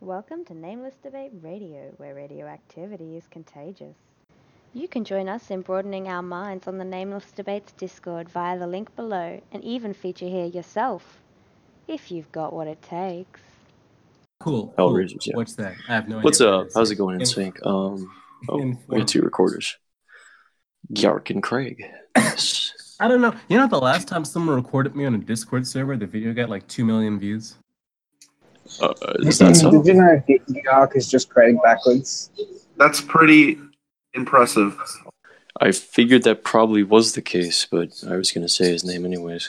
Welcome to Nameless Debate Radio, where radioactivity is contagious. You can join us in broadening our minds on the Nameless Debates Discord via the link below and even feature here yourself, if you've got what it takes. Cool. Hellraisers, cool. yeah. What's that? I have no idea. What's up? is. How's it going in In- sync? Um, oh, we Inform- got two recorders. Yark and Craig. I don't know. You know, the last time someone recorded me on a Discord server, the video got like two million views. Uh, is that so? Did you know Yark is just Craig backwards? That's pretty impressive. I figured that probably was the case, but I was going to say his name anyways.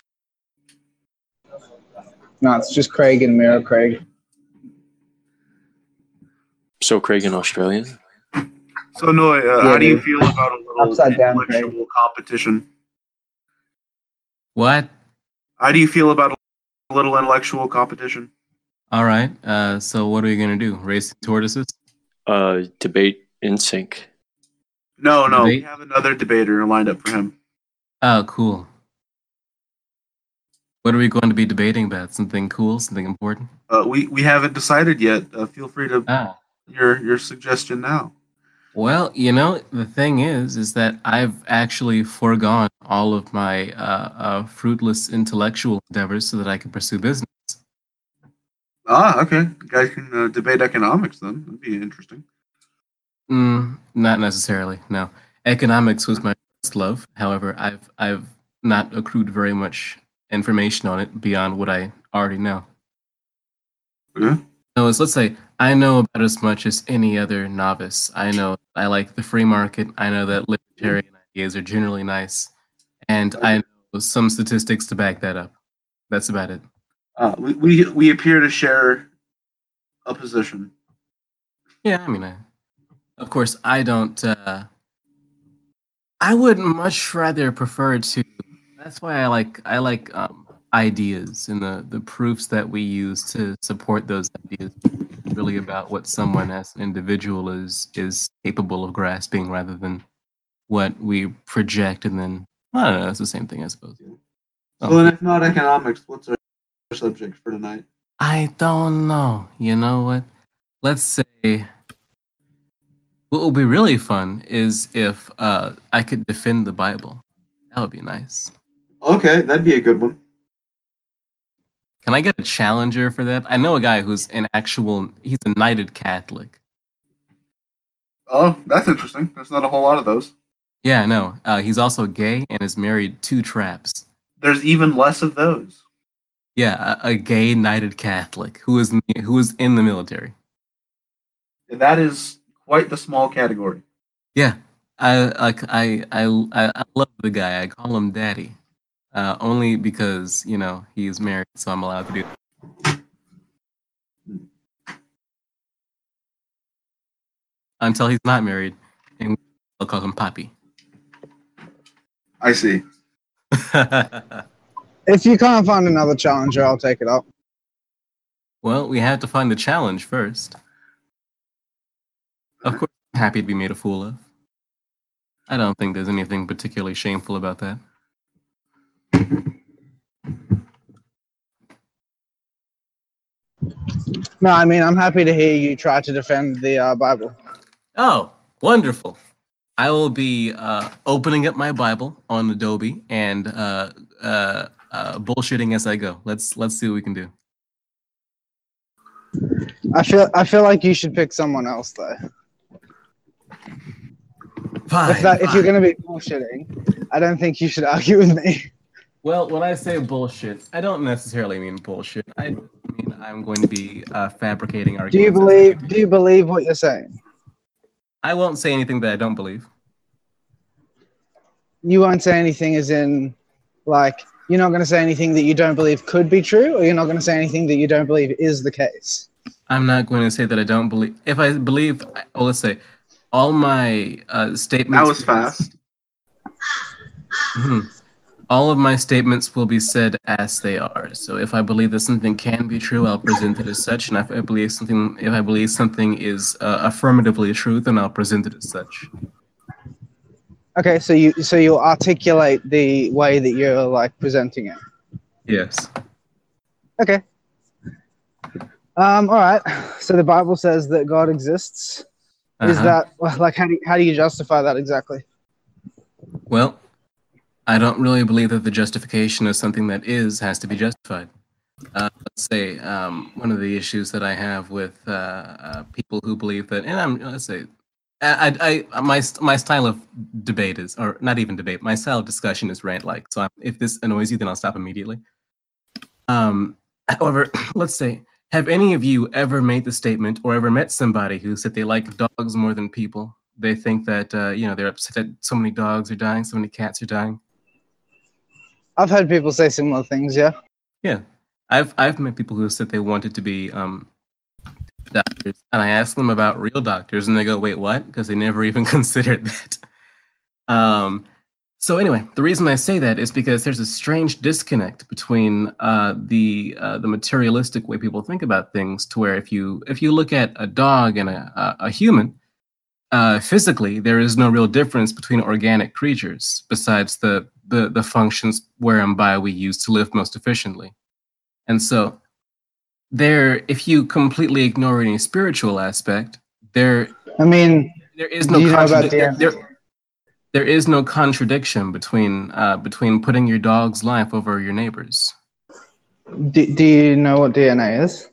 No, it's just Craig and Mira Craig. So Craig in Australian? So, Noy, uh, Yeah, how do you feel about a little Upside down, intellectual competition? What? How do you feel about a little intellectual competition? All right. Uh, so what are we gonna do? Racing tortoises? Uh, debate in sync. No, no, we have another debater lined up for him. Oh, cool. What are we going to be debating about? Something cool? Something important? Uh, we we haven't decided yet. Uh, feel free to Ah. your your suggestion now. Well, you know, the thing is, is that I've actually foregone all of my uh, uh, fruitless intellectual endeavors so that I can pursue business. Ah, okay. You guys can uh, debate economics then. That'd be interesting. Mm, not necessarily. No, economics was my first love. However, I've I've not accrued very much information on it beyond what I already know. Yeah. No, it's let's say I know about as much as any other novice. I know I like the free market. I know that libertarian ideas are generally nice, and I know some statistics to back that up. That's about it. Uh, we, we we appear to share a position. Yeah, I mean, I, of course, I don't. Uh, I would much rather prefer to. That's why I like I like um, ideas and the the proofs that we use to support those ideas. Really about what someone as an individual is is capable of grasping, rather than what we project and then. I don't know. It's the same thing, I suppose. So then, if not economics, what's our subject for tonight? I don't know. You know what? Let's say what would be really fun is if uh, I could defend the Bible. That would be nice. Okay, that'd be a good one. Can I get a challenger for that? I know a guy who's an actual. He's a knighted Catholic. Oh, that's interesting. There's not a whole lot of those. Yeah, no. Uh, he's also gay and is married two traps. There's even less of those. Yeah, a, a gay knighted Catholic who is who is in the military. And that is quite the small category. Yeah, I like I I I I love the guy. I call him Daddy, uh, only because you know he's married, so I'm allowed to do. That. Until he's not married, and I'll call him Poppy. I see. If you can't find another challenger, I'll take it up. well, we have to find the challenge first. Of course, I'm happy to be made a fool of. I don't think there's anything particularly shameful about that. No, I mean I'm happy to hear you try to defend the uh, Bible. Oh, wonderful. I will be uh, opening up my Bible on Adobe and uh, uh, bullshitting as I go. Let's let's see what we can do. I feel I feel like you should pick someone else though. Fine. If that if you're gonna be bullshitting, I don't think you should argue with me. Well, when I say bullshit, I don't necessarily mean bullshit. I mean I'm going to be uh, fabricating arguments. Do you believe do you believe what you're saying? I won't say anything that I don't believe. You won't say anything as in like you're not gonna say anything that you don't believe could be true, or you're not gonna say anything that you don't believe is the case. I'm not going to say that I don't believe. If I believe, well, let's say, all my uh, statements. That was fast. Mhm. All of my statements will be said as they are. So if I believe that something can be true, I'll present it as such. And if I believe something, if I believe something is uh, affirmatively true, then I'll present it as such. Okay, so you so you'll articulate the way that you're like presenting it. Yes. Okay. Um, all right. So the Bible says that God exists. Is Uh-huh. that like how do you, how do you justify that exactly? Well, I don't really believe that the justification of something that is has to be justified. Uh, let's say um, one of the issues that I have with uh, uh, people who believe that, and I'm let's say, I, I, I my my style of debate is, or not even debate, my style of discussion is rant-like. So I'm, if this annoys you, then I'll stop immediately. Um, however, let's say, have any of you ever made the statement or ever met somebody who said they like dogs more than people? They think that uh, you know they're upset that so many dogs are dying, so many cats are dying. I've heard people say similar things. Yeah. Yeah, I've I've met people who said they wanted to be um, doctors, and I ask them about real doctors, and they go, "Wait, what?" Because they never even considered that. Um, so anyway, the reason I say that is because there's a strange disconnect between uh, the uh, the materialistic way people think about things, to where if you if you look at a dog and a a, a human, uh, physically there is no real difference between organic creatures besides the the the functions whereby we use to live most efficiently. And so there if you completely ignore any spiritual aspect, there I mean, there is no Do you know about the- there, there, there is no contradiction between uh, between putting your dog's life over your neighbor's. do, do you know what DNA is?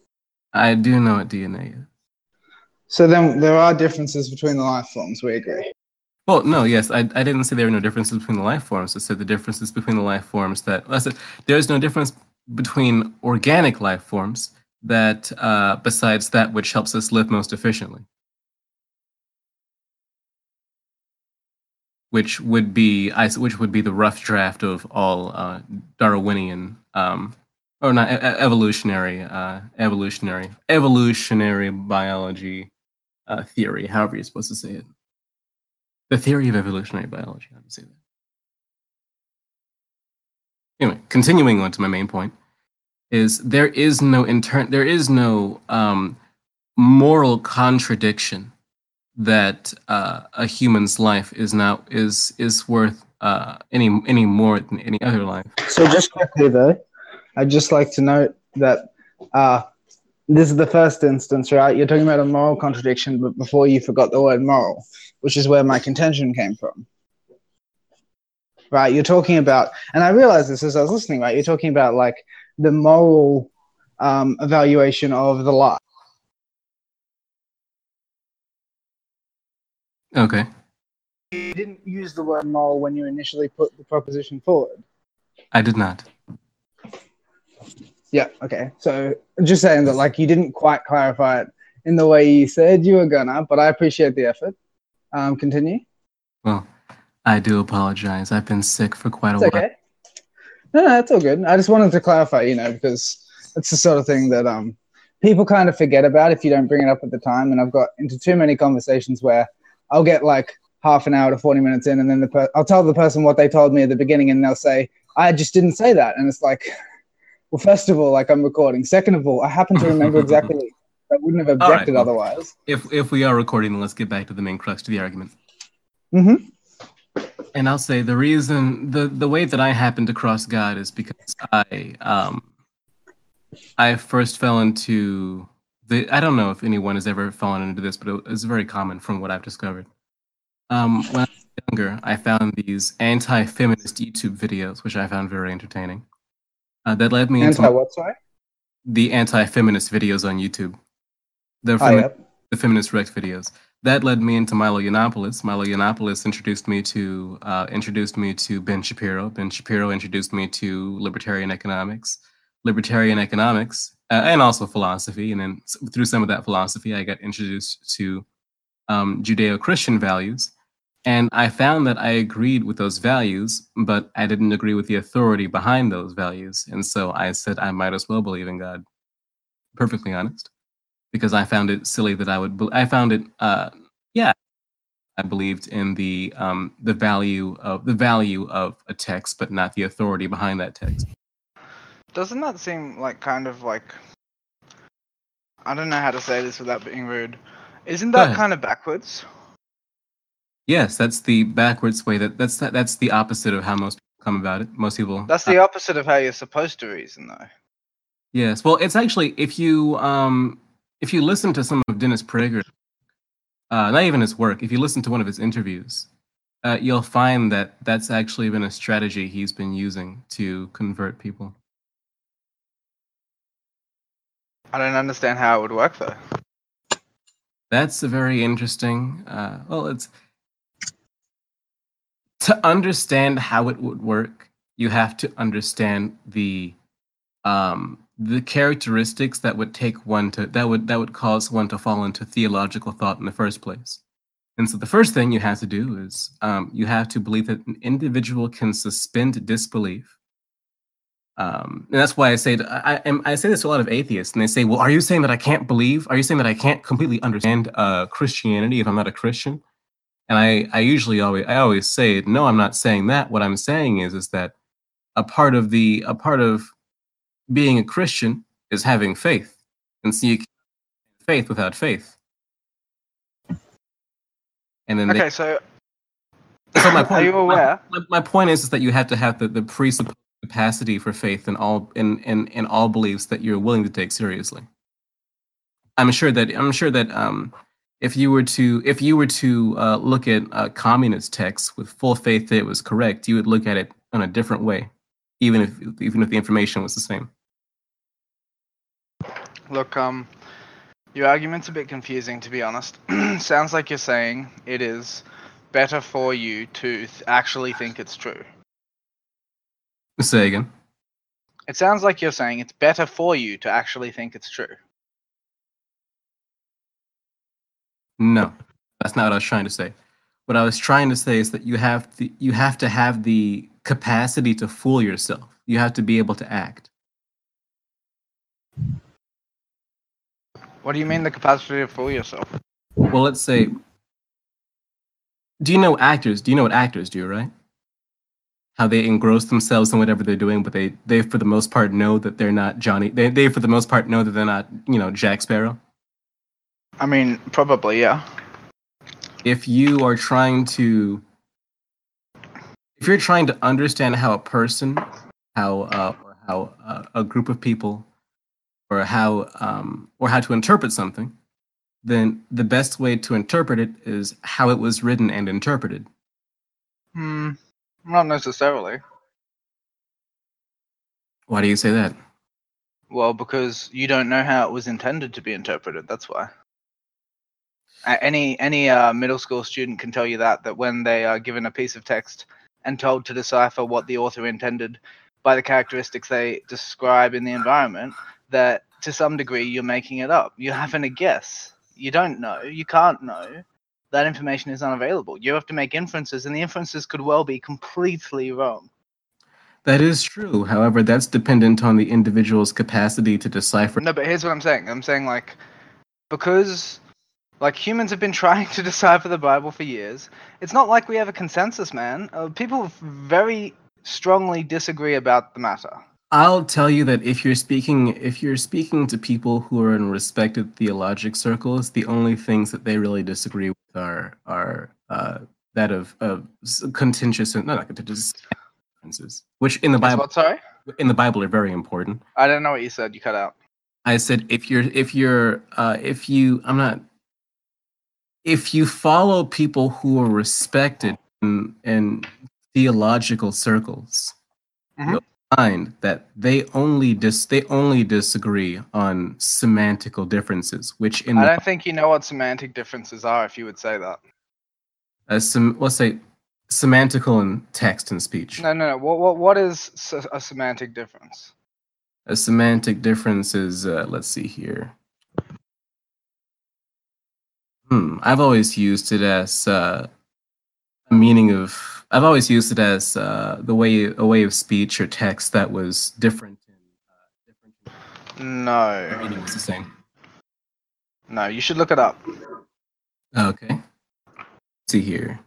I do know what DNA is. So then there are differences between the life forms. We agree. Well, no, yes, I, I didn't say there were no differences between the life forms. I said the differences between the life forms that I said there's no difference between organic life forms that uh, besides that which helps us live most efficiently, which would be which would be the rough draft of all uh, Darwinian um, or not evolutionary uh, evolutionary evolutionary biology uh, theory, however you're supposed to say it. The theory of evolutionary biology. How do you say that? Anyway, continuing on to my main point, is there is no intern there is no um, moral contradiction that uh, a human's life is now is is worth uh, any any more than any other life. So just quickly though, I'd just like to note that uh, this is the first instance, right? You're talking about a moral contradiction, but before you forgot the word moral, which is where my contention came from. Right? You're talking about, and I realized this as I was listening, right? You're talking about like the moral um, evaluation of the life. Okay. You didn't use the word moral when you initially put the proposition forward. I did not. Yeah, okay. So just saying that like you didn't quite clarify it in the way you said you were gonna, but I appreciate the effort. Um, continue. Well, I do apologize. I've been sick for quite a It's while. okay. No, no, that's all good. I just wanted to clarify, you know, because it's the sort of thing that um people kind of forget about if you don't bring it up at the time. And I've got into too many conversations where I'll get like half an hour to 40 minutes in, and then the per- I'll tell the person what they told me at the beginning, and they'll say, I just didn't say that. And it's like, well, first of all, like I'm recording. Second of all, I happen to remember exactly. I wouldn't have All right, objected well- otherwise. If if we are recording, then let's get back to the main crux to the argument. hmm And I'll say the reason the the way that I happened to cross God is because I um I first fell into the I don't know if anyone has ever fallen into this, but it's very common from what I've discovered. Um, when I was younger, I found these anti-feminist YouTube videos, which I found very entertaining. Uh, that led me into Anti what? Sorry. the anti-feminist videos on YouTube. The Oh, femi- yep. the feminist rect videos. That led me into Milo Yiannopoulos. Milo Yiannopoulos introduced me to uh, introduced me to Ben Shapiro. Ben Shapiro introduced me to libertarian economics. Libertarian economics, uh, and also philosophy. And then through some of that philosophy, I got introduced to um, Judeo-Christian values. And I found that I agreed with those values, but I didn't agree with the authority behind those values. And so I said I might as well believe in God. Perfectly honest because I found it silly that I would. I found it, uh, yeah, I believed in the um, the value of the value of a text, but not the authority behind that text. Doesn't that seem like kind of like I don't know how to say this without being rude. Isn't that kind of backwards? Yes, that's the backwards way. That that's that, that's the opposite of how most people come about it. Most people. That's the opposite of how you're supposed to reason, though. Yes. Well, it's actually if you um if you listen to some of Dennis Prager, uh, not even his work, if you listen to one of his interviews, uh, you'll find that that's actually been a strategy he's been using to convert people. I don't understand how it would work though. That's a very interesting. Uh, well, it's to understand how it would work. You have to understand the um, the characteristics that would take one to that would that would cause one to fall into theological thought in the first place. And so the first thing you have to do is um, you have to believe that an individual can suspend disbelief. Um, and that's why I say I, I, say this to a lot of atheists, and they say, "Well, are you saying that I can't believe? Are you saying that I can't completely understand uh, Christianity if I'm not a Christian?" And I, I usually always I always say, "No, I'm not saying that. What I'm saying is is that a part of the a part of being a Christian is having faith, and so you can't have faith without faith." And then they- Okay, so so my Are point, you aware? My, my point is, is that you have to have the, the presupposed capacity for faith in all in, in in all beliefs that you're willing to take seriously. I'm sure that I'm sure that um, if you were to if you were to uh, look at uh, communist texts with full faith that it was correct, you would look at it in a different way, even if even if the information was the same. Look, um, your argument's a bit confusing to be honest. Sounds like you're saying it is better for you to th- actually think it's true. Say again. It sounds like you're saying it's better for you to actually think it's true. No, that's not what I was trying to say. What I was trying to say is that you have the, you have to have the capacity to fool yourself. You have to be able to act. What do you mean the capacity to fool yourself? Well, let's say. Do you know actors? Do you know what actors do, right? How they engross themselves in whatever they're doing, but they, they for the most part know that they're not Johnny. They, they for the most part know that they're not, you know, Jack Sparrow. I mean, probably, yeah. if you are trying to if you're trying to understand how a person how uh, or how uh, a group of people or how um, or how to interpret something then the best way to interpret it is how it was written and interpreted Hmm, not necessarily. why do you say that Well, because you don't know how it was intended to be interpreted. That's why. Any any uh, middle school student can tell you that that when they are given a piece of text and told to decipher what the author intended by the characteristics they describe in the environment, that to some degree you're making it up. You're having a guess. You don't know. You can't know. That information is unavailable. You have to make inferences, and the inferences could well be completely wrong. that is true however that's dependent on the individual's capacity to decipher No, but here's what I'm saying. I'm saying like because like humans have been trying to decipher the Bible for years. It's not like we have a consensus, man. Uh, people very strongly disagree about the matter. I'll tell you that if you're speaking if you're speaking to people who are in respected theologic circles, the only things that they really disagree with are are uh, that of, of contentious and no, not contentious differences, which in the Bible what? Sorry, in the Bible are very important. I don't know what you said. You cut out. I said if you're if you're uh, if you I'm not if you follow people who are respected in, in theological circles, Mhm. Find that they only dis they only disagree on semantical differences, which in I don't think you know what semantic differences are. If you would say that. uh, let's say semantical in text and speech. No, no, no. What what what is a semantic difference? A semantic difference is uh, let's see here. Hmm, I've always used it as uh, a meaning of. I've always used it as uh, the way a way of speech or text that was different. And, uh, different. The No, meaning was the same. no. You should look it up. Okay. Let's see here.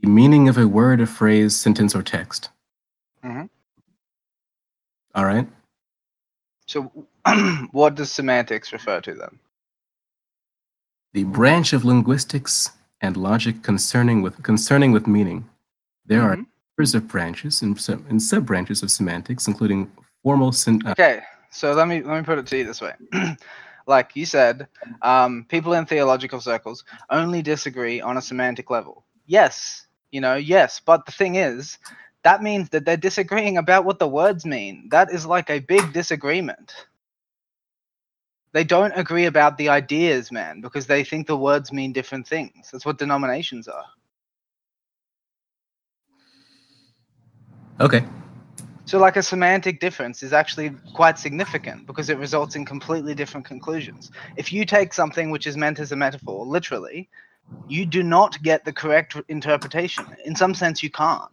The meaning of a word, a phrase, sentence, or text. Mhm. All right. So, what does semantics refer to then? the branch of linguistics and logic concerning with concerning with meaning. There are Mhm. numbers of branches and, sub, and sub branches of semantics, including formal sen- uh, Okay, so let me let me put it to you this way. like you said, um, people in theological circles only disagree on a semantic level. Yes, you know, yes, but the thing is, that means that they're disagreeing about what the words mean. That is like a big disagreement. They don't agree about the ideas, man, because they think the words mean different things. That's what denominations are. Okay. So, like a semantic difference is actually quite significant because it results in completely different conclusions. If you take something which is meant as a metaphor literally, you do not get the correct interpretation. In some sense, you can't.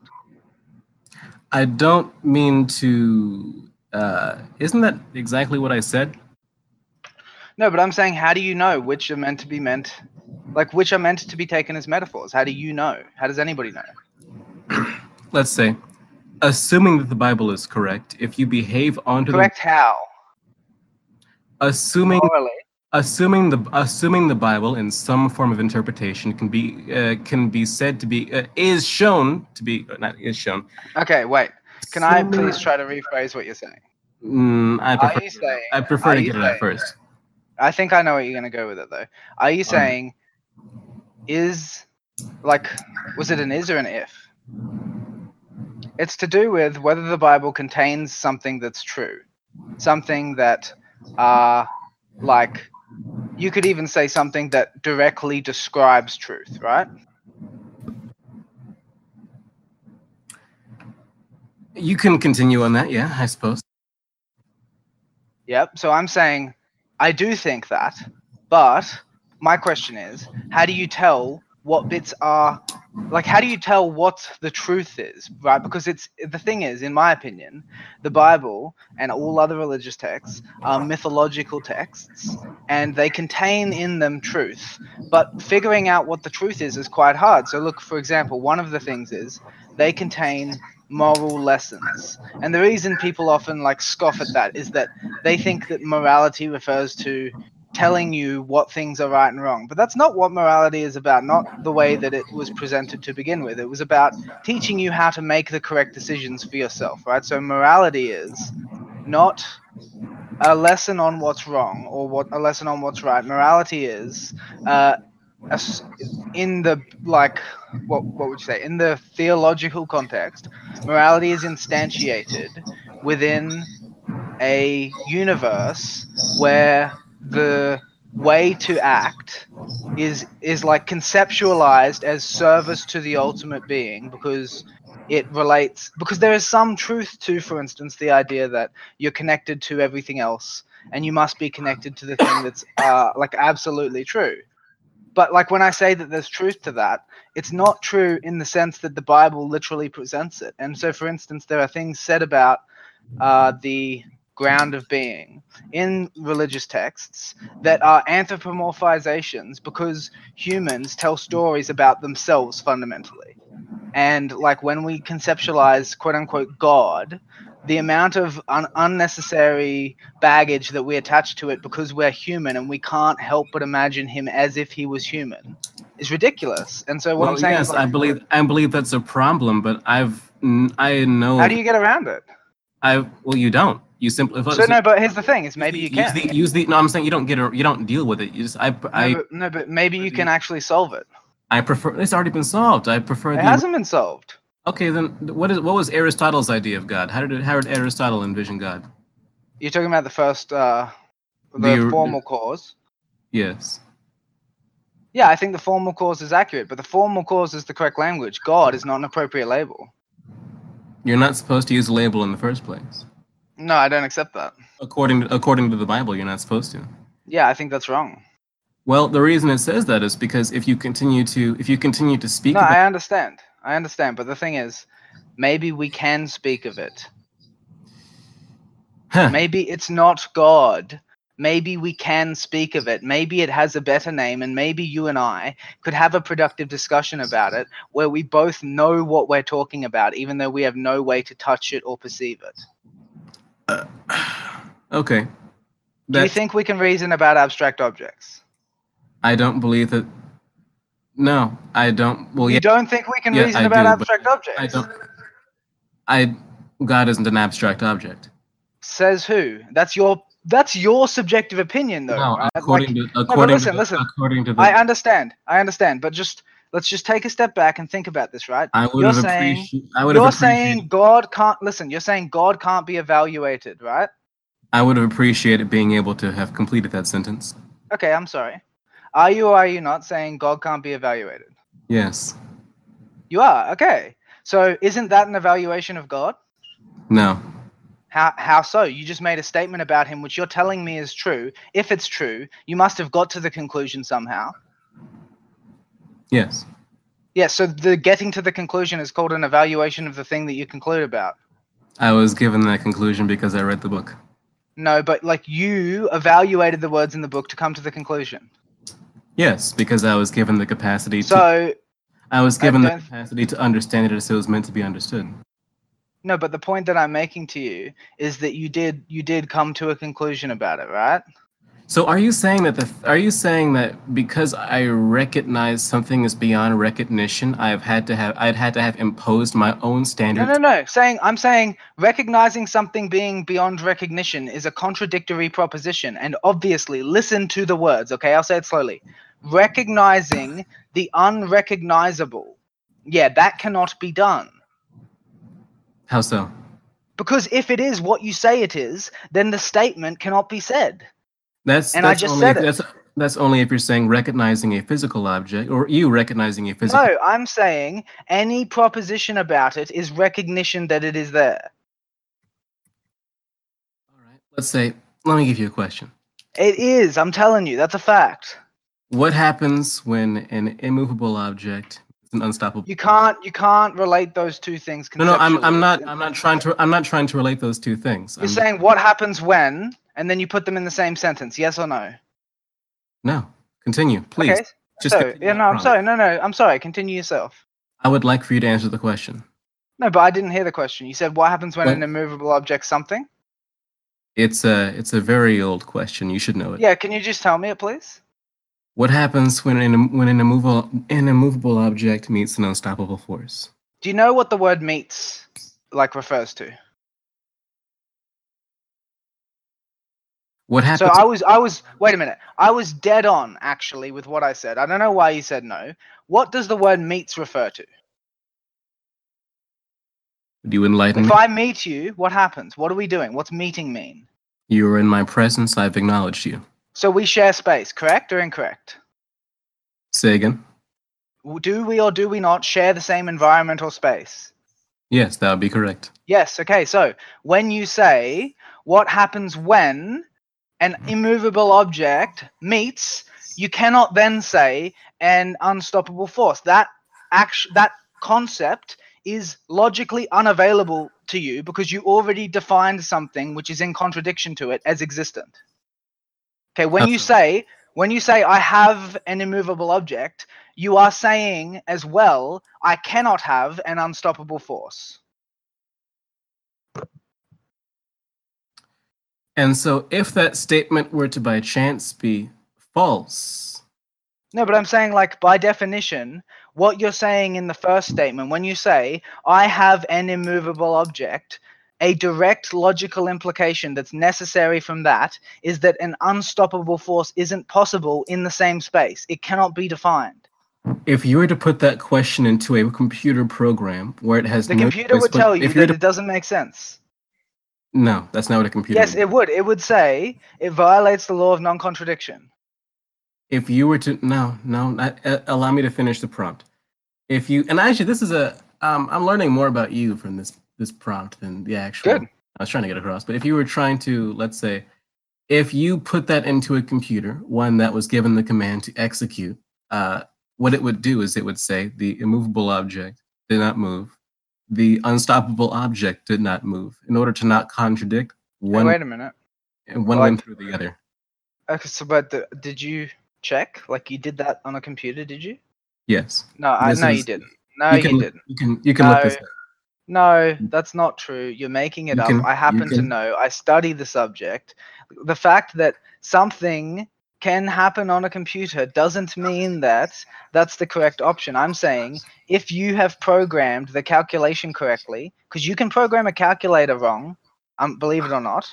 I don't mean to. Uh, isn't that exactly what I said? No, but I'm saying, how do you know which are meant to be meant, like which are meant to be taken as metaphors? How do you know? How does anybody know? Let's say, assuming that the Bible is correct, if you behave onto Correct how? the assuming Morally. assuming the assuming the Bible in some form of interpretation can be uh, can be said to be uh, is shown to be uh, not is shown. Okay, wait. Can I please try to rephrase what you're saying? Mm, I prefer, saying? I prefer to get it out first. I think I know what you're going to go with it though. Are you saying is like was it an is or an if? It's to do with whether the Bible contains something that's true, something that uh like you could even say something that directly describes truth, right? You can continue on that, yeah, I suppose. Yep. So I'm saying I do think that, but my question is, how do you tell what bits are like how do you tell what the truth is, right? Because it's the thing is, in my opinion, the Bible and all other religious texts are mythological texts and they contain in them truth. But figuring out what the truth is is quite hard. So look, for example, one of the things is they contain moral lessons. And the reason people often like scoff at that is that they think that morality refers to telling you what things are right and wrong. But that's not what morality is about, not the way that it was presented to begin with. It was about teaching you how to make the correct decisions for yourself, right? So morality is not a lesson on what's wrong or what a lesson on what's right. Morality is uh, a in the like what what would you say in the theological context morality is instantiated within a universe where the way to act is is like conceptualized as service to the ultimate being because it relates because there is some truth to for instance the idea that you're connected to everything else and you must be connected to the thing that's uh, like absolutely true but like when i say that there's truth to that it's not true in the sense that the bible literally presents it. And so for instance there are things said about uh, the ground of being in religious texts that are anthropomorphizations because humans tell stories about themselves fundamentally. And like when we conceptualize quote unquote god the amount of un- unnecessary baggage that we attach to it because we're human and we can't help but imagine him as if he was human is ridiculous. And so what well, I'm saying yes, is, like, I believe I believe that's a problem, but I've n- I know how do you get around it? I well you don't. You simply So no, but here's the thing: is maybe you use can. the, use the no. I'm saying you don't get a, you don't deal with it. You just I I no, but, no, but maybe you can actually solve it. I prefer. It's already been solved. I prefer It the. hasn't been solved. Okay, then what is what was Aristotle's idea of God? How did how did Aristotle envision God? You're talking about the first, uh, the, The- formal cause. Yes. Yeah, I think the formal cause is accurate, but the formal cause is the correct language. God is not an appropriate label. You're not supposed to use a label in the first place. No, I don't accept that. According to, according to the Bible, you're not supposed to. Yeah, I think that's wrong. Well, the reason it says that is because if you continue to if you continue to speak No, about I understand. I understand, but the thing is, maybe we can speak of it. Huh. Maybe it's not God. Maybe we can speak of it. Maybe it has a better name, and maybe you and I could have a productive discussion about it where we both know what we're talking about, even though we have no way to touch it or perceive it. Okay. Do you think we can reason about abstract objects? I don't believe that. No, I don't. Well, you yeah, don't think we can Yeah, reason I about do, abstract objects? I don't. I God isn't an abstract object. Says who? That's your that's your subjective opinion though. no, right? according Like, to according listen, to the, listen. according to the, I understand. I understand, but just let's just take a step back and think about this, right? I would you're have saying- appreciated. I would You're have saying. God can't listen. You're saying God can't be evaluated, right? I would have appreciated being able to have completed that sentence. Okay, I'm sorry. Are you or are you not saying God can't be evaluated? Yes. You are. Okay. So isn't that an evaluation of God? No. How how so? You just made a statement about him which you're telling me is true. If it's true, you must have got to the conclusion somehow. Yes. Yeah, so the getting to the conclusion is called an evaluation of the thing that you conclude about. I was given that conclusion because I read the book. No, but like you evaluated the words in the book to come to the conclusion. Yes, because I was given the capacity to. So I was I given the capacity to understand it as it was meant to be understood. no, but the point that I'm making to you is that you did you did come to a conclusion about it, right? So are you saying that the are you saying that because I recognize something is beyond recognition, I've had to have I'd had to have imposed my own standard? No, no, no. Saying I'm saying recognizing something being beyond recognition is a contradictory proposition, and obviously, listen to the words. Okay, I'll say it slowly. Recognizing the unrecognizable, yeah, that cannot be done. How so? Because if it is what you say it is, then the statement cannot be said. That's And I just only said if, it. that's that's only if you're saying recognizing a physical object or you recognizing a physical No, I'm saying any proposition about it is recognition that it is there. All right. Let's say let me give you a question. It is. I'm telling you, that's a fact. What happens when an immovable object is an unstoppable You can't. You can't relate those two things. No, no, I'm I'm not I'm not trying to I'm not trying to relate those two things. You're I'm- saying what happens when, and then you put them in the same sentence. Yes or no? no. Continue, please. Okay. Just so yeah, no, I'm sorry. No, no, I'm sorry. Continue yourself. I would like for you to answer the question. No, but I didn't hear the question. You said what happens when What? an immovable object something. It's a it's a very old question. You should know it. Yeah, can you just tell me it, please? What happens when an when an immovable an immovable object meets an unstoppable force? Do you know what the word meets like refers to? What So? I was, I was. Wait a minute. I was dead on actually with what I said. I don't know why you said no. What does the word meets refer to? Would you enlighten If me? I meet you, what happens? What are we doing? What's meeting mean? You are in my presence. I've acknowledged you. So we share space, correct or incorrect? Say again. Do we or do we not share the same environmental space? Yes, that would be correct. Yes. Okay. So when you say what happens when an immovable object meets, you cannot then say an unstoppable force. That act- that concept is logically unavailable to you because you already defined something which is in contradiction to it as existent. Okay, when you say when you say I have an immovable object, you are saying as well I cannot have an unstoppable force. And so, if that statement were to by chance be false, No, but I'm saying, like, by definition, what you're saying in the first statement, when you say, I have an immovable object, a direct logical implication that's necessary from that is that an unstoppable force isn't possible in the same space. It cannot be defined. if you were to put that question into a computer program where it has The no computer choice would tell you that to, it doesn't make sense. no, that's not what a computer. Yes, would it would. It would say it violates the law of non contradiction. if you were to no no not, uh, allow me to finish the prompt if you and actually this is a um, i'm learning more about you from this this prompt than the actual Good. i was trying to get across but if you were trying to let's say if you put that into a computer one that was given the command to execute uh, what it would do is it would say the immovable object did not move the unstoppable object did not move in order to not contradict Hey, one wait a minute. and one Like- went through the other Okay, so, but the, did you check? Like, you did that on a computer, did you? yes No, I, no, you didn't. No, you you, can didn't. you can you can look this up. No, that's not true. You're making it You up. can- I happen to know. I study the subject. The fact that something can happen on a computer doesn't mean that that's the correct option. I'm saying if you have programmed the calculation correctly, because you can program a calculator wrong. Um, believe it or not.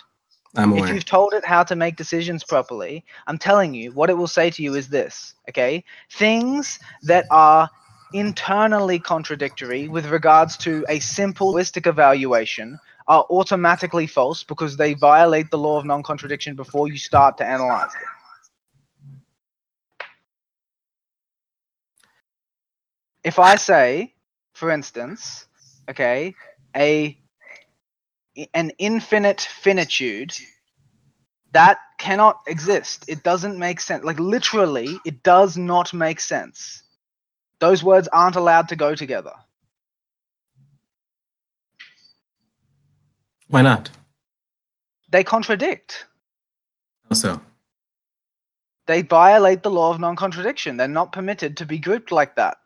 I'm If aware. you've told it how to make decisions properly, I'm telling you, what it will say to you is this, okay? Things that are internally contradictory with regards to a simple holistic evaluation are automatically false because they violate the law of non contradiction before you start to analyze it. If I say, for instance, okay, a an infinite finitude that cannot exist. It doesn't make sense. Like literally, it does not make sense. Those words aren't allowed to go together. Why not? They contradict. Also, They violate the law of non contradiction. They're not permitted to be grouped like that.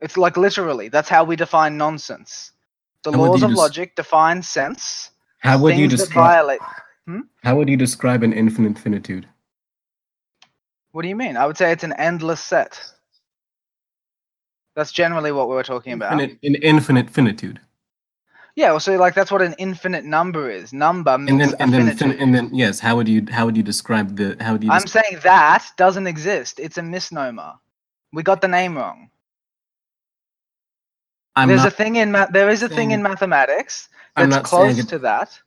It's like literally, that's how we define nonsense. The How laws of logic define sense. how would you describe? violate. Hmm? How would you describe an infinite finitude? What do you mean? I would say it's an endless set. That's generally what we were talking about. Infinite, an infinite finitude. Yeah, well, so like that's what an infinite number is. Number And then, and then, fin- and then, yes. How would you, how would you describe the? How would you? I'm saying that doesn't exist. It's a misnomer. We got the name wrong. I'm There's a thing in ma- there is a thing in mathematics that's close it- to that.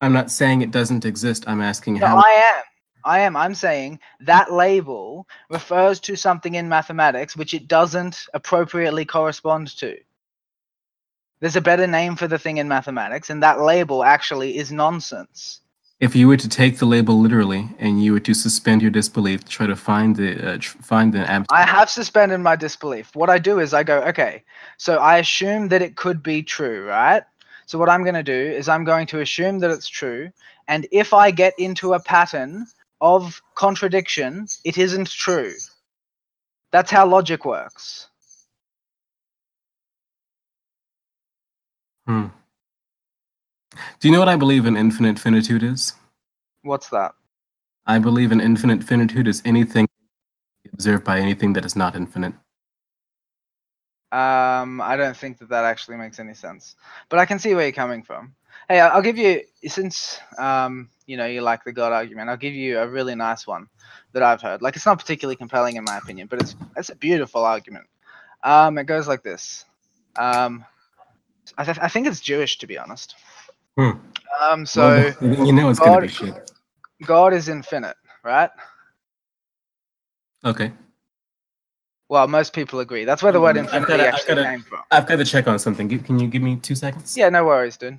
I'm not saying it doesn't exist. I'm asking No, how. I am. I am. I'm saying that label refers to something in mathematics which it doesn't appropriately correspond to. There's a better name for the thing in mathematics, and that label actually is nonsense. If you were to take the label literally and you were to suspend your disbelief, try to find the uh, find the abs- I have suspended my disbelief. What I do is I go, okay, so I assume that it could be true, right? So what I'm going to do is I'm going to assume that it's true, and if I get into a pattern of contradiction, it isn't true. That's how logic works. Hmm. Do you know what I believe an infinite finitude is? What's that? I believe an infinite finitude is anything observed by anything that is not infinite. Um, I don't think that that actually makes any sense, but I can see where you're coming from. Hey, I'll give you since um, you know you like the God argument. I'll give you a really nice one that I've heard. Like it's not particularly compelling in my opinion, but it's it's a beautiful argument. Um, it goes like this. Um, I, th- I think it's Jewish to be honest. Hmm. Um, so Well, you know it's gonna be shit. God is infinite, right? Okay. Well, most people agree. That's where the word I've infinity gotta- I've actually gotta- came from. I've got to check on something. Can you give me two seconds? Yeah, no worries, dude.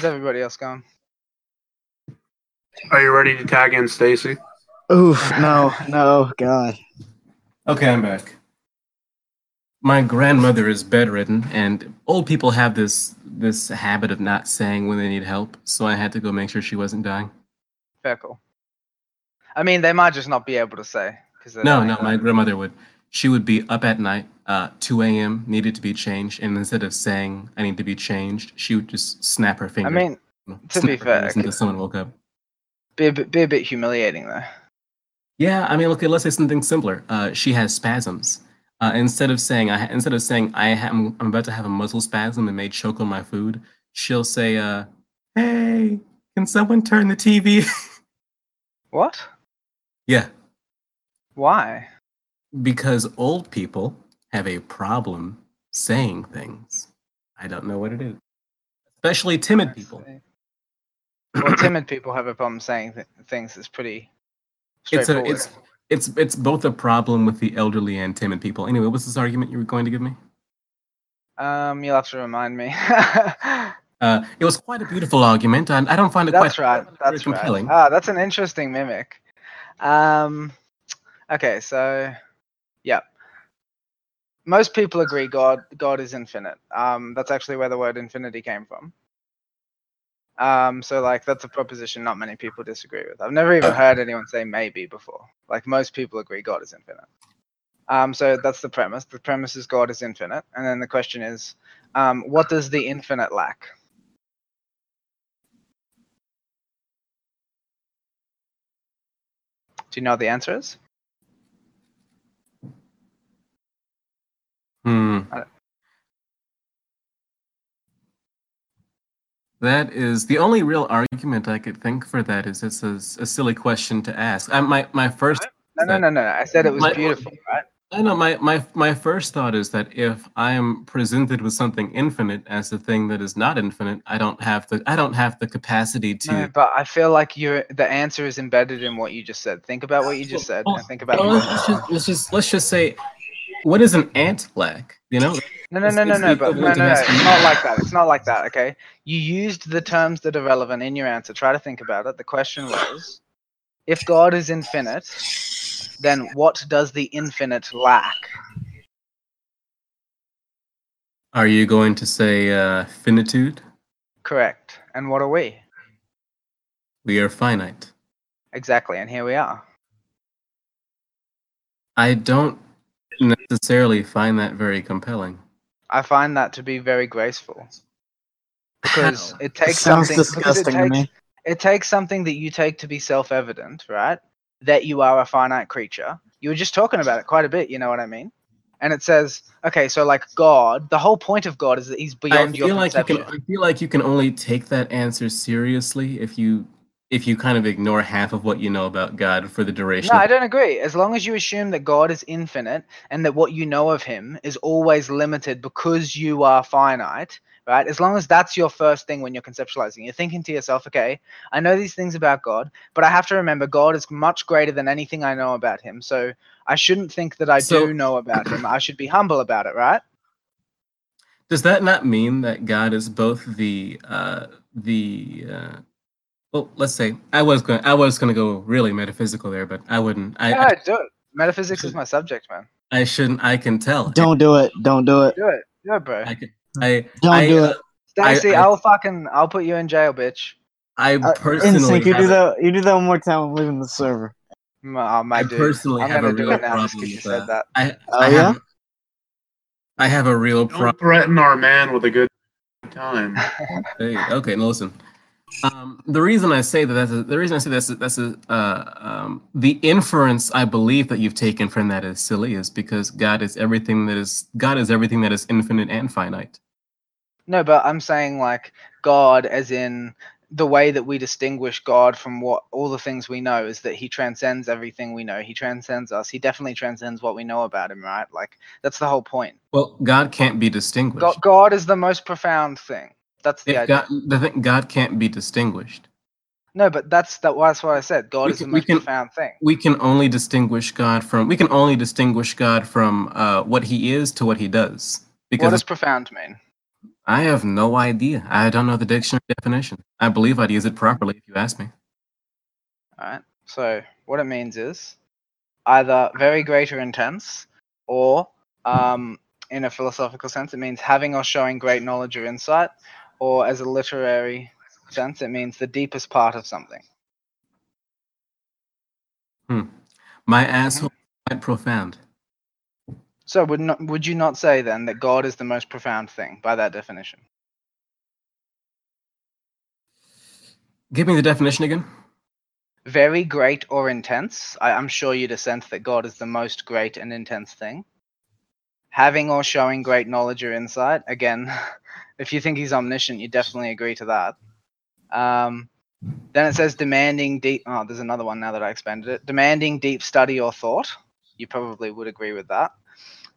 How's everybody else going? Are you ready to tag in Stacy? Oof, no, no, God. Okay, I'm back. My grandmother is bedridden, and old people have this this habit of not saying when they need help. So I had to go make sure she wasn't dying. Fair cool. I mean, they might just not be able to say because No, no, uh, my grandmother would. She would be up at night, uh, 2 a.m. needed to be changed, and instead of saying "I need to be changed," she would just snap her finger. I fingers. mean, to be fair, fingers until someone woke up. be a bit, be a bit humiliating though. Yeah, I mean, okay, let's say something simpler. Uh, she has spasms. Uh, instead of saying I instead of saying I am I'm about to have a muscle spasm and may choke on my food, she'll say, uh, "Hey, can someone turn the TV?" What? yeah, Why? Because old people have a problem saying things. I don't know what it is. Especially timid people. Well, timid people have a problem saying th- things. It's pretty It's a it's it's it's both a problem with the elderly and timid people. Anyway, what's this argument you were going to give me? Um, you'll have to remind me. Uh, it was quite a beautiful argument, and I don't find it that's quite right. That's right. compelling. Ah, that's an interesting mimic. Um, okay, so yeah, most people agree God God is infinite. Um, that's actually where the word infinity came from. Um, so like that's a proposition not many people disagree with. I've never even heard anyone say maybe before. Like most people agree God is infinite. Um, so that's the premise. The premise is God is infinite, and then the question is, um, what does the infinite lack? Do you know what the answer is? Mm-hmm. That is the only real argument I could think for that is it's a, a silly question to ask. I, my my first no no, no no no I said it was my, beautiful, right? I know my, my my first thought is that if I am presented with something infinite as a thing that is not infinite, I don't have the I don't have the capacity to. No, but I feel like you the answer is embedded in what you just said. Think about what you just said. Well, think about. Well, let's, just, let's just let's just say what is an ant lack? You know, No, no, It's- no, no, no, but no, no, no. It's not like that. It's not like that. Okay, you used the terms that are relevant in your answer. Try to think about it. The question was, if God is infinite, then what does the infinite lack? are you going to say uh, finitude? Correct. And what are we? We are finite. Exactly. And here we are. I don't necessarily find that very compelling. I find that to be very graceful because it takes sounds something. because it disgusting to takes, me. it takes something that you take to be self-evident, right? That you are a finite creature. You were just talking about it quite a bit, you know what I mean? And it says, okay, so like God, the whole point of God is that He's beyond I beyond feel your like you can. I feel like you can only take that answer seriously if you if you kind of ignore half of what you know about God for the duration. No, I don't agree. As long as you assume that God is infinite and that what you know of Him is always limited because you are finite, right? As long as that's your first thing when you're conceptualizing, you're thinking to yourself, okay, I know these things about God, but I have to remember God is much greater than anything I know about Him. So I shouldn't think that I So- do know about Him. I should be humble about it, right? Does that not mean that God is both the uh, the uh, well, let's say I was going I was going to go really metaphysical there, but I wouldn't. I Yeah, do it. Metaphysics is my subject, man. I, I shouldn't. I can tell. Don't do it. Don't do it. Do it. Do it, bro. I can. I Don't I, do uh, it. I- Stacy, I- I'll fucking, I'll put you in jail, bitch. I Uh, personally Instinct, you do that. You do that one more time. I'm leaving the server. Oh, my I dude. personally I'm have gonna a do real it now problem because you with said that. I Oh, I yeah? have I have a real problem. threaten our man with a good time. Hey, okay, now listen. Um, the reason I say that that's a, the reason I say that's a, that's a, uh, um, the inference I believe that you've taken from that is silly is because God is everything that is God is everything that is infinite and finite. No, but I'm saying like God, as in the way that we distinguish God from what all the things we know is that He transcends everything we know. He transcends us. He definitely transcends what we know about Him, right? Like that's the whole point. Well, God can't be distinguished. God, God is the most profound thing. That's the if idea. God, the thing, God can't be distinguished. No, but that's that. That's what I said. God We is the can- we most can- profound thing. We can only distinguish God from we can only distinguish God from uh, what He is to what He does. What does profound mean? I have no idea. I don't know the dictionary definition. I believe I'd use it properly if you asked me. All right. So what it means is either very great or intense, or um, in a philosophical sense, it means having or showing great knowledge or insight, or as a literary sense, it means the deepest part of something. Hmm. My mm-hmm. asshole is quite profound. So would not would you not say then that God is the most profound thing by that definition? Give me the definition again. Very great or intense. I, I'm sure you'd assent that God is the most great and intense thing. Having or showing great knowledge or insight. Again, if you think he's omniscient, you definitely agree to that. Um, then it says demanding deep. Oh, there's another one now that I expanded it. Demanding deep study or thought. You probably would agree with that.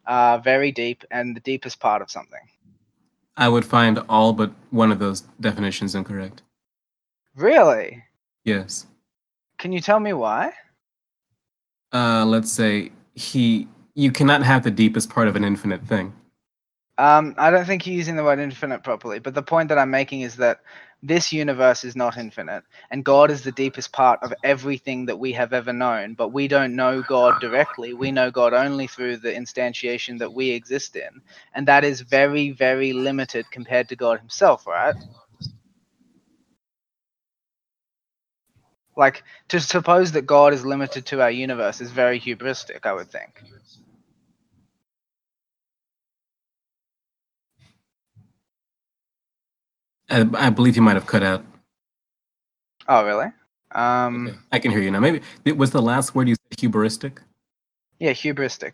Uh, very deep and the deepest part of something. I would find all but one of those definitions incorrect. Really? Yes. Can you tell me why? Uh, let's say he. You cannot have the deepest part of an infinite thing. Um, I don't think you're using the word infinite properly, but the point that I'm making is that this universe is not infinite, and God is the deepest part of everything that we have ever known. But we don't know God directly. We know God only through the instantiation that we exist in, and that is very, very limited compared to God Himself, right? Like to suppose that God is limited to our universe is very hubristic, I would think. I, I believe you might have cut out. Oh, really? Um, Okay, I can hear you now. Maybe it was the last word you said hubristic. yeah, hubristic.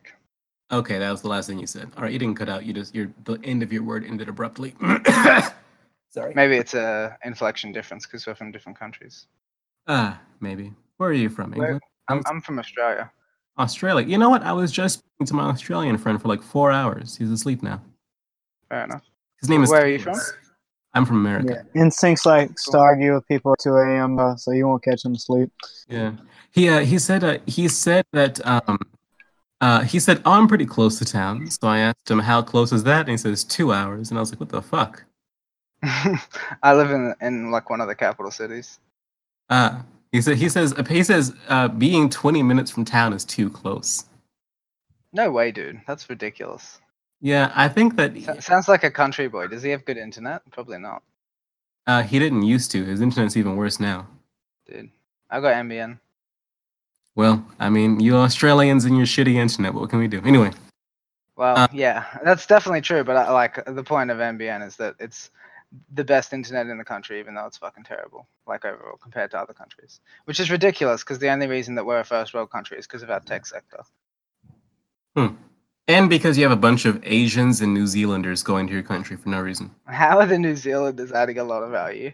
Okay, that was the last thing you said. All right, you didn't cut out. You just your the end of your word ended abruptly. Sorry. Maybe it's a inflection difference because we're from different countries. Ah, maybe. Where are you from? Where- England? I'm, I'm from Australia. Australia. You know what? I was just speaking to my Australian friend for like four hours. He's asleep now. Fair enough. His name is. Where are you Thomas. I'm from America. Yeah. Instincts like to argue with people at 2 a.m. Uh, so you won't catch them asleep. Yeah. He uh, he said uh, he said that um uh he said oh, I'm pretty close to town. So I asked him how close is that, and he says two hours, and I was like, what the fuck? I live in in like one of the capital cities. Uh he said he says he says uh being 20 minutes from town is too close. No way, dude. That's ridiculous. Yeah, I think that S- sounds like a country boy. Does he have good internet? Probably not, uh, he didn't used to. His internet's even worse now. dude. I got NBN. Well, I mean, you Australians and your shitty internet. What can we do? Anyway, Well, Uh, yeah, that's definitely true. But I, like the point of NBN is that it's the best internet in the country, even though it's fucking terrible, like overall compared to other countries, which is ridiculous because the only reason that we're a first world country is because of our tech sector. And because you have a bunch of Asians and New Zealanders going to your country for no reason. How are the New Zealanders adding a lot of value?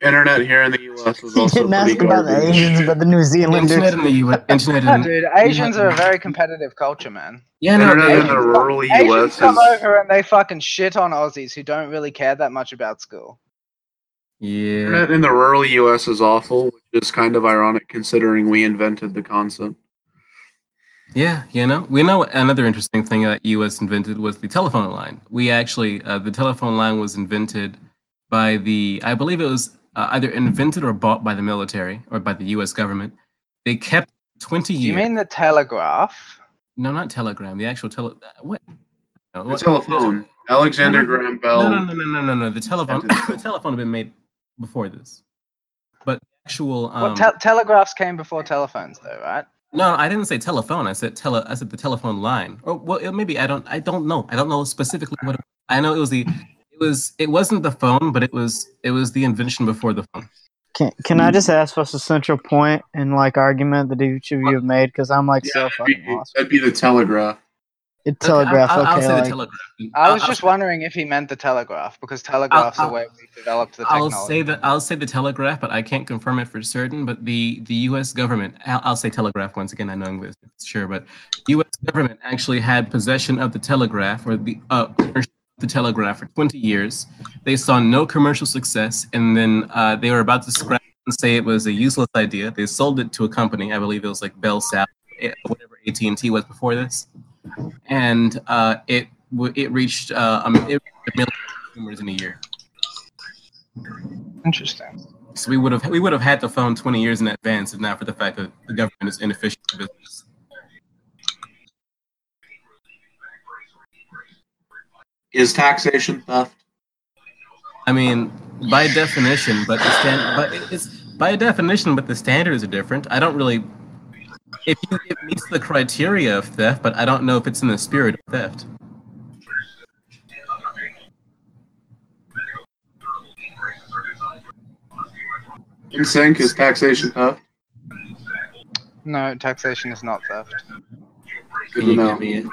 Internet here in the U.S. was also didn't pretty ask about the. Asians, but the New Zealanders. Internet Zealanders. in the U.S. Internet in Dude, Asians are a very competitive culture, man. yeah, no, Internet in the rural Asians U.S. come is over and they fucking shit on Aussies who don't really care that much about school. yeah. Internet in the rural U.S. is awful, which is kind of ironic considering we invented the concept. Yeah, you know, we know another interesting thing that U.S. invented was the telephone line. We actually, uh, the telephone line was invented by the, I believe it was uh, either invented or bought by the military or by the U.S. government. They kept 20 years. you mean the telegraph? no, not telegram. The actual tele. What? No, The what- telephone. Alexander No, no, Graham Bell. No, no, no, no, no, no, no. The telephone. The telephone had been made before this, but actual. Um, What tel- telegraphs came before telephones, though, right? No, I didn't say telephone. I said tele. I said the telephone line. Or well, it, maybe I don't. I don't know. I don't know specifically what. It, I know it was the. It was. It wasn't the phone, but it was. It was the invention before the phone. Can, can I just ask what's the central point and like argument that each of you have made? Because I'm like Yeah, so that'd, fucking be, lost. that'd be the telegraph. It telegraph. I'll, Okay, I'll, I'll say like, the telegraph. I was I'll- just wondering if he meant the telegraph because telegraph's I'll- the way we developed the technology. I'll say that I'll say the telegraph, but I can't confirm it for certain. But the the U.S. government, I'll, I'll say telegraph once again. I know English, sure, but U.S. government actually had possession of the telegraph or the uh, the telegraph for 20 years. They saw no commercial success, and then uh, they were about to scrap and say it was a useless idea. They sold it to a company. I believe it was like Bell South, eh, whatever AT and T was before this, and uh, it w- it reached uh, it a million consumers in a year. Interesting. So we would have we would have had the phone 20 years in advance if not for the fact that the government is inefficient in business. Is taxation theft? I mean, by definition, but the stand, but it's by definition, but the standards are different. I don't really. If you, it meets the criteria of theft, but I don't know if it's in the spirit of theft. Instinct is taxation theft. No, taxation is not theft. Can you give me?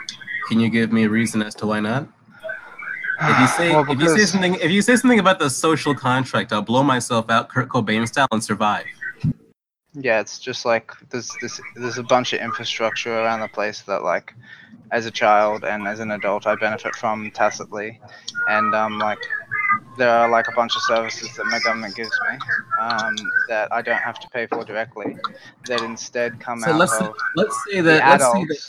Can you give me a reason as to why not? If you say Well, if you say something if you say something about the social contract, I'll blow myself out, Kurt Cobain style, and survive. Yeah, it's just like there's this there's a bunch of infrastructure around the place that like as a child and as an adult I benefit from tacitly. And um like there are like a bunch of services that my government gives me um, that I don't have to pay for directly that instead come So out let's of let's say the that let's say that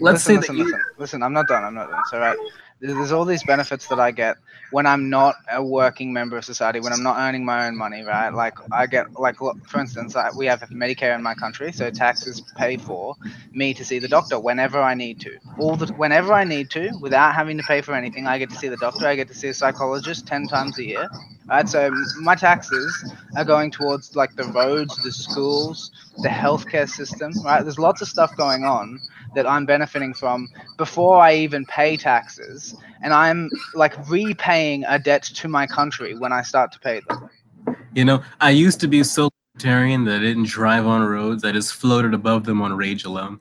let's say listen, that listen, you, listen, listen. I'm not done. I'm not done. It's all right. There's all these benefits that I get when I'm not a working member of society, when I'm not earning my own money, right? Like I get, like, for instance, I, we have Medicare in my country, so taxes pay for me to see the doctor whenever I need to. All the, whenever I need to, without having to pay for anything, I get to see the doctor. I get to see a psychologist ten times a year, right? So my taxes are going towards like the roads, the schools, the healthcare system, right? There's lots of stuff going on that I'm benefiting from before I even pay taxes, and I'm like repaying a debt to my country when I start to pay them. you know, I used to be so libertarian that I didn't drive on roads. I just floated above them on rage alone.